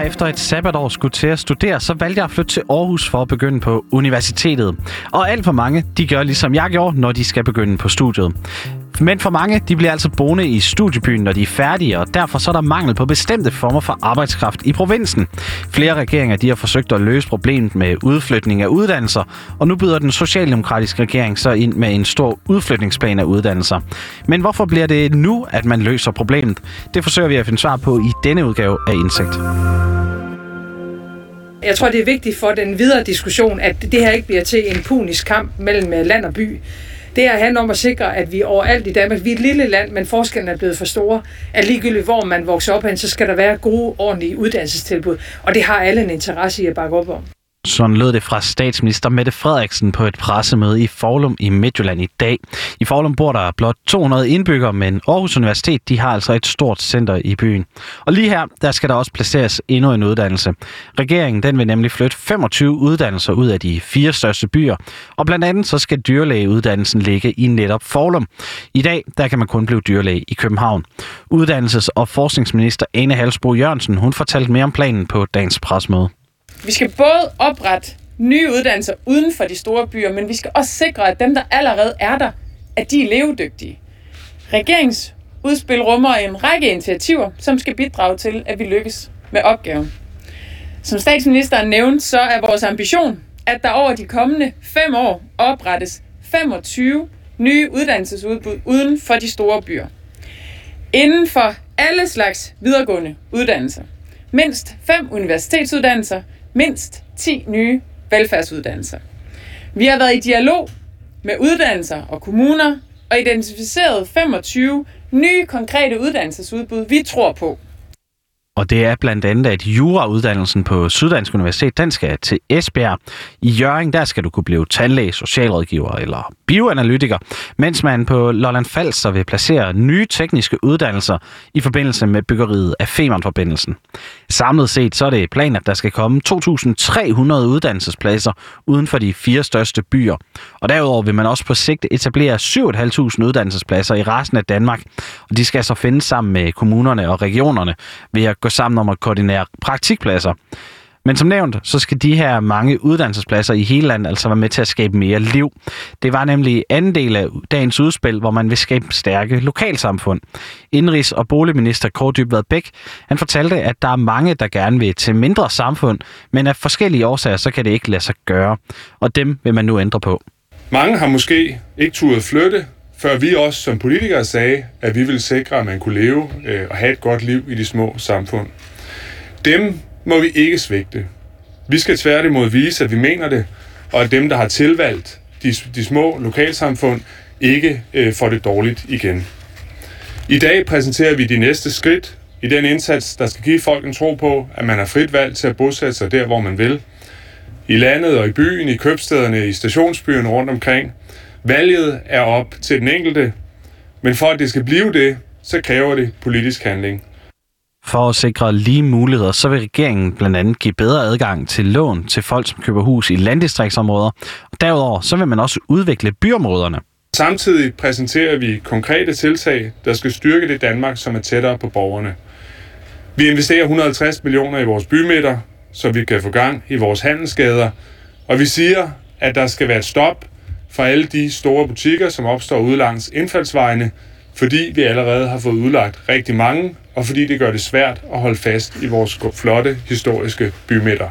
jeg efter et sabbatår skulle til at studere, så valgte jeg at flytte til Aarhus for at begynde på universitetet. Og alt for mange, de gør ligesom jeg gjorde, når de skal begynde på studiet. Men for mange, de bliver altså boende i studiebyen, når de er færdige, og derfor så er der mangel på bestemte former for arbejdskraft i provinsen. Flere regeringer de har forsøgt at løse problemet med udflytning af uddannelser, og nu byder den socialdemokratiske regering så ind med en stor udflytningsplan af uddannelser. Men hvorfor bliver det nu, at man løser problemet? Det forsøger vi at finde svar på i denne udgave af Indsigt. Jeg tror, det er vigtigt for den videre diskussion, at det her ikke bliver til en punisk kamp mellem øh, land og by. Det her handler om at sikre, at vi overalt i Danmark, vi er et lille land, men forskellen er blevet for store, at ligegyldigt hvor man vokser op hen, så skal der være gode, ordentlige uddannelsestilbud. Og det har alle en interesse i at bakke op om. Sådan lød det fra statsminister Mette Frederiksen på et pressemøde i Forlum i Midtjylland i dag. I Forlum bor der blot 200 indbyggere, men Aarhus Universitet de har altså et stort center i byen. Og lige her, der skal der også placeres endnu en uddannelse. Regeringen den vil nemlig flytte 25 uddannelser ud af de fire største byer, og blandt andet så skal dyrlægeuddannelsen ligge i netop Forlum. I dag, der kan man kun blive dyrlæge i København. Uddannelses- og forskningsminister Ane Halsbro Jørgensen, hun fortalte mere om planen på dagens presmøde. Vi skal både oprette nye uddannelser uden for de store byer, men vi skal også sikre, at dem, der allerede er der, at de er levedygtige. Regeringsudspil rummer en række initiativer, som skal bidrage til, at vi lykkes med opgaven. Som statsministeren nævnte, så er vores ambition, at der over de kommende fem år oprettes 25 nye uddannelsesudbud uden for de store byer. Inden for alle slags videregående uddannelser. Mindst fem universitetsuddannelser, mindst 10 nye velfærdsuddannelser. Vi har været i dialog med uddannelser og kommuner og identificeret 25 nye konkrete uddannelsesudbud, vi tror på. Og det er blandt andet, at jurauddannelsen på Syddansk Universitet, den skal til Esbjerg. I Jørgen, der skal du kunne blive tandlæge, socialrådgiver eller bioanalytiker, mens man på Lolland Falster vil placere nye tekniske uddannelser i forbindelse med byggeriet af Femernforbindelsen. Samlet set så er det planen, at der skal komme 2.300 uddannelsespladser uden for de fire største byer. Og derudover vil man også på sigt etablere 7.500 uddannelsespladser i resten af Danmark. Og de skal så findes sammen med kommunerne og regionerne ved at gå sammen om at koordinere praktikpladser. Men som nævnt, så skal de her mange uddannelsespladser i hele landet altså være med til at skabe mere liv. Det var nemlig anden del af dagens udspil, hvor man vil skabe stærke lokalsamfund. Indrigs- og boligminister Kåre Dybvad Bæk, han fortalte, at der er mange, der gerne vil til mindre samfund, men af forskellige årsager, så kan det ikke lade sig gøre. Og dem vil man nu ændre på. Mange har måske ikke turet flytte, før vi også som politikere sagde, at vi ville sikre, at man kunne leve øh, og have et godt liv i de små samfund. Dem må vi ikke svigte. Vi skal tværtimod vise, at vi mener det, og at dem, der har tilvalgt de, de små lokalsamfund, ikke øh, får det dårligt igen. I dag præsenterer vi de næste skridt i den indsats, der skal give folk en tro på, at man har frit valg til at bosætte sig der, hvor man vil. I landet og i byen, i købstederne, i stationsbyerne rundt omkring. Valget er op til den enkelte, men for at det skal blive det, så kræver det politisk handling. For at sikre lige muligheder, så vil regeringen blandt andet give bedre adgang til lån til folk, som køber hus i landdistriktsområder. Og derudover så vil man også udvikle byområderne. Samtidig præsenterer vi konkrete tiltag, der skal styrke det Danmark, som er tættere på borgerne. Vi investerer 150 millioner i vores bymidter, så vi kan få gang i vores handelsgader. Og vi siger, at der skal være et stop for alle de store butikker, som opstår ude langs indfaldsvejene, fordi vi allerede har fået udlagt rigtig mange, og fordi det gør det svært at holde fast i vores flotte historiske bymidter.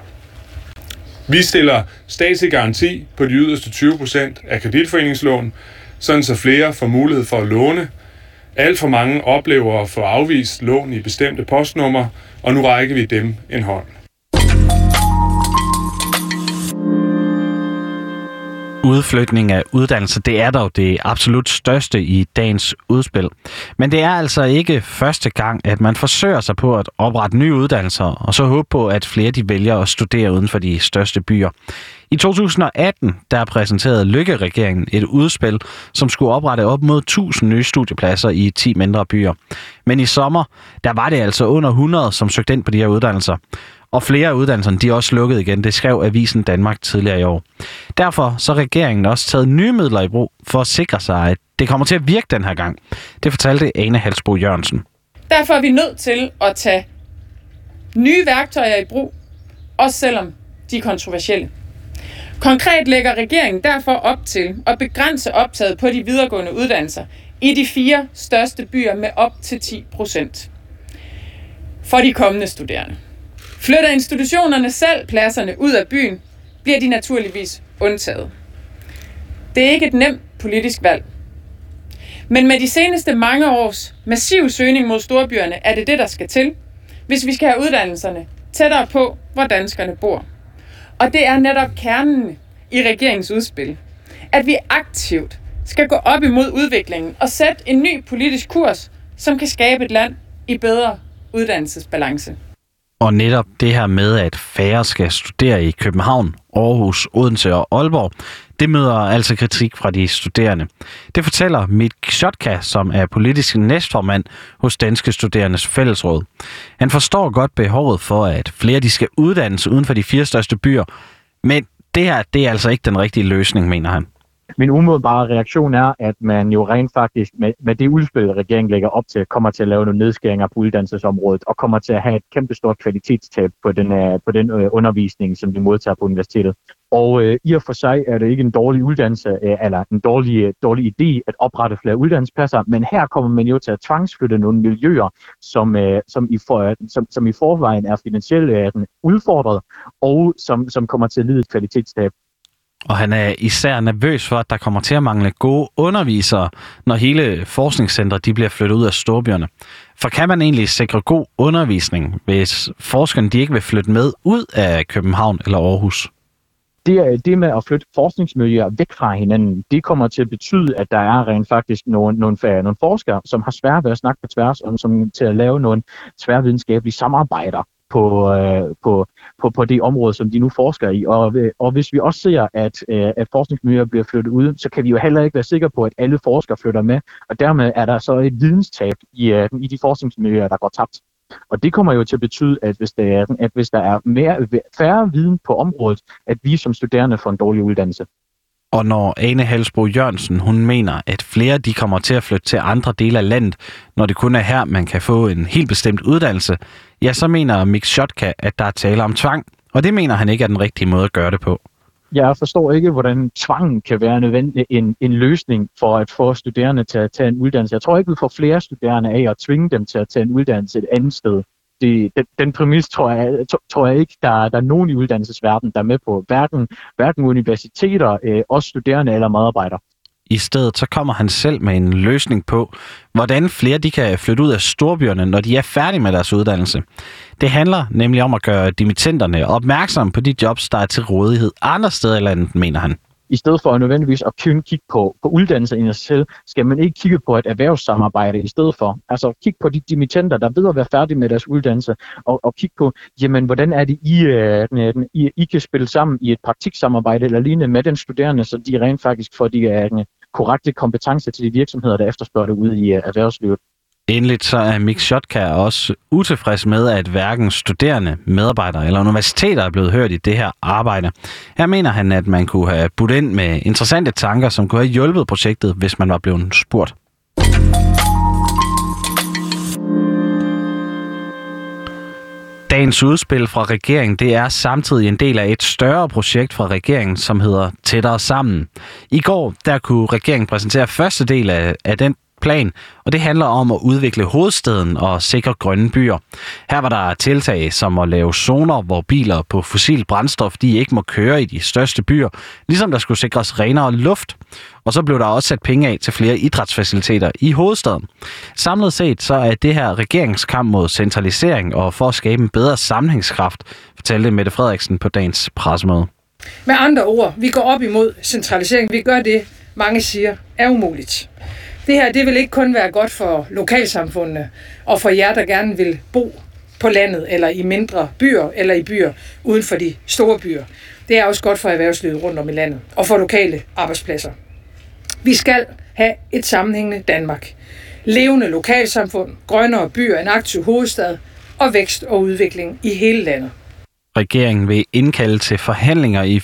Vi stiller statslig garanti på de yderste 20% af kreditforeningslån, sådan så flere får mulighed for at låne. Alt for mange oplever at få afvist lån i bestemte postnummer, og nu rækker vi dem en hånd. Udflytning af uddannelse, det er dog det absolut største i dagens udspil. Men det er altså ikke første gang, at man forsøger sig på at oprette nye uddannelser, og så håbe på, at flere de vælger at studere uden for de største byer. I 2018 der præsenterede Lykke-regeringen et udspil, som skulle oprette op mod 1000 nye studiepladser i 10 mindre byer. Men i sommer, der var det altså under 100, som søgte ind på de her uddannelser. Og flere af uddannelserne de er også lukket igen, det skrev Avisen Danmark tidligere i år. Derfor så har regeringen også taget nye midler i brug for at sikre sig, at det kommer til at virke den her gang. Det fortalte Ane Halsbro Jørgensen. Derfor er vi nødt til at tage nye værktøjer i brug, også selvom de er kontroversielle. Konkret lægger regeringen derfor op til at begrænse optaget på de videregående uddannelser i de fire største byer med op til 10 procent for de kommende studerende. Flytter institutionerne selv pladserne ud af byen, bliver de naturligvis undtaget. Det er ikke et nemt politisk valg. Men med de seneste mange års massiv søgning mod storbyerne, er det det, der skal til, hvis vi skal have uddannelserne tættere på, hvor danskerne bor. Og det er netop kernen i regeringens udspil. At vi aktivt skal gå op imod udviklingen og sætte en ny politisk kurs, som kan skabe et land i bedre uddannelsesbalance. Og netop det her med, at færre skal studere i København, Aarhus, Odense og Aalborg, det møder altså kritik fra de studerende. Det fortæller Mit Shotka, som er politisk næstformand hos Danske Studerendes Fællesråd. Han forstår godt behovet for, at flere de skal uddannes uden for de fire største byer, men det her det er altså ikke den rigtige løsning, mener han. Min umiddelbare reaktion er, at man jo rent faktisk med, med det udspil, regeringen lægger op til, kommer til at lave nogle nedskæringer på uddannelsesområdet og kommer til at have et kæmpestort kvalitetstab på den, øh, på den øh, undervisning, som de modtager på universitetet. Og øh, i og for sig er det ikke en dårlig uddannelse øh, eller en dårlig, øh, dårlig idé at oprette flere uddannelsespladser, men her kommer man jo til at tvangsflytte nogle miljøer, som, øh, som, i, for, som, som i forvejen er finansielt øh, udfordret og som, som kommer til at lide et kvalitetstab. Og han er især nervøs for, at der kommer til at mangle gode undervisere, når hele forskningscentret de bliver flyttet ud af storbyerne. For kan man egentlig sikre god undervisning, hvis forskerne de ikke vil flytte med ud af København eller Aarhus? det, det med at flytte forskningsmiljøer væk fra hinanden, det kommer til at betyde, at der er rent faktisk nogle, nogle, nogle forskere, som har svært ved at snakke på tværs, og som til at lave nogle tværvidenskabelige samarbejder på, øh, på, på, på det område, som de nu forsker i. Og, øh, og hvis vi også ser, at, øh, at forskningsmiljøer bliver flyttet ud, så kan vi jo heller ikke være sikre på, at alle forskere flytter med, og dermed er der så et videnstab i, øh, i de forskningsmiljøer, der går tabt. Og det kommer jo til at betyde, at hvis der er, at hvis der er mere, færre viden på området, at vi som studerende får en dårlig uddannelse. Og når Ane Halsbro Jørgensen, hun mener, at flere de kommer til at flytte til andre dele af landet, når det kun er her, man kan få en helt bestemt uddannelse, ja, så mener Mick Shotka, at der er tale om tvang, og det mener han ikke er den rigtige måde at gøre det på. Jeg forstår ikke, hvordan tvangen kan være nødvendig en, en løsning for at få studerende til at tage en uddannelse. Jeg tror ikke, vi får flere studerende af at tvinge dem til at tage en uddannelse et andet sted det, den, den præmis tror jeg, tror jeg ikke, der, der er nogen i uddannelsesverdenen, der er med på. Hverken, hverken universiteter, øh, også studerende eller medarbejdere. I stedet så kommer han selv med en løsning på, hvordan flere de kan flytte ud af storbyerne, når de er færdige med deres uddannelse. Det handler nemlig om at gøre dimittenterne opmærksomme på de jobs, der er til rådighed andre steder i landet, mener han i stedet for nødvendigvis at kun kigge på, på uddannelse i sig selv, skal man ikke kigge på et erhvervssamarbejde i stedet for. Altså kig på de dimittenter, der ved at være færdige med deres uddannelse, og, og kigge på, jamen, hvordan er det, I, uh, I, I kan spille sammen i et praktiksamarbejde eller lignende med den studerende, så de rent faktisk får de uh, korrekte kompetencer til de virksomheder, der efterspørger det ude i uh, erhvervslivet. Endeligt så er Mick Shotka også utilfreds med, at hverken studerende, medarbejdere eller universiteter er blevet hørt i det her arbejde. Her mener han, at man kunne have budt ind med interessante tanker, som kunne have hjulpet projektet, hvis man var blevet spurgt. Dagens udspil fra regeringen, det er samtidig en del af et større projekt fra regeringen, som hedder Tættere Sammen. I går, der kunne regeringen præsentere første del af, af den plan, og det handler om at udvikle hovedstaden og sikre grønne byer. Her var der tiltag som at lave zoner, hvor biler på fossil brændstof de ikke må køre i de største byer, ligesom der skulle sikres renere luft. Og så blev der også sat penge af til flere idrætsfaciliteter i hovedstaden. Samlet set så er det her regeringskamp mod centralisering og for at skabe en bedre sammenhængskraft, fortalte Mette Frederiksen på dagens pressemøde. Med andre ord, vi går op imod centralisering. Vi gør det, mange siger, er umuligt. Det her, det vil ikke kun være godt for lokalsamfundene og for jer, der gerne vil bo på landet eller i mindre byer eller i byer uden for de store byer. Det er også godt for erhvervslivet rundt om i landet og for lokale arbejdspladser. Vi skal have et sammenhængende Danmark. Levende lokalsamfund, grønnere byer, en aktiv hovedstad og vækst og udvikling i hele landet. Regeringen vil indkalde til forhandlinger i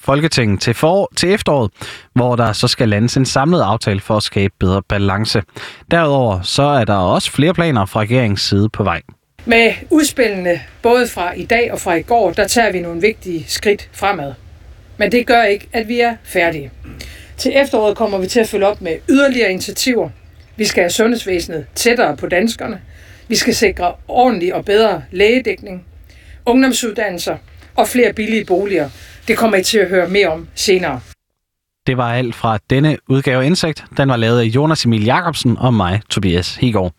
Folketinget til, for, til efteråret, hvor der så skal landes en samlet aftale for at skabe bedre balance. Derudover så er der også flere planer fra regeringens side på vej. Med udspillene, både fra i dag og fra i går, der tager vi nogle vigtige skridt fremad. Men det gør ikke, at vi er færdige. Til efteråret kommer vi til at følge op med yderligere initiativer. Vi skal have sundhedsvæsenet tættere på danskerne. Vi skal sikre ordentlig og bedre lægedækning, ungdomsuddannelser og flere billige boliger. Det kommer I til at høre mere om senere. Det var alt fra denne udgave af Indsigt. Den var lavet af Jonas Emil Jacobsen og mig, Tobias Hegård.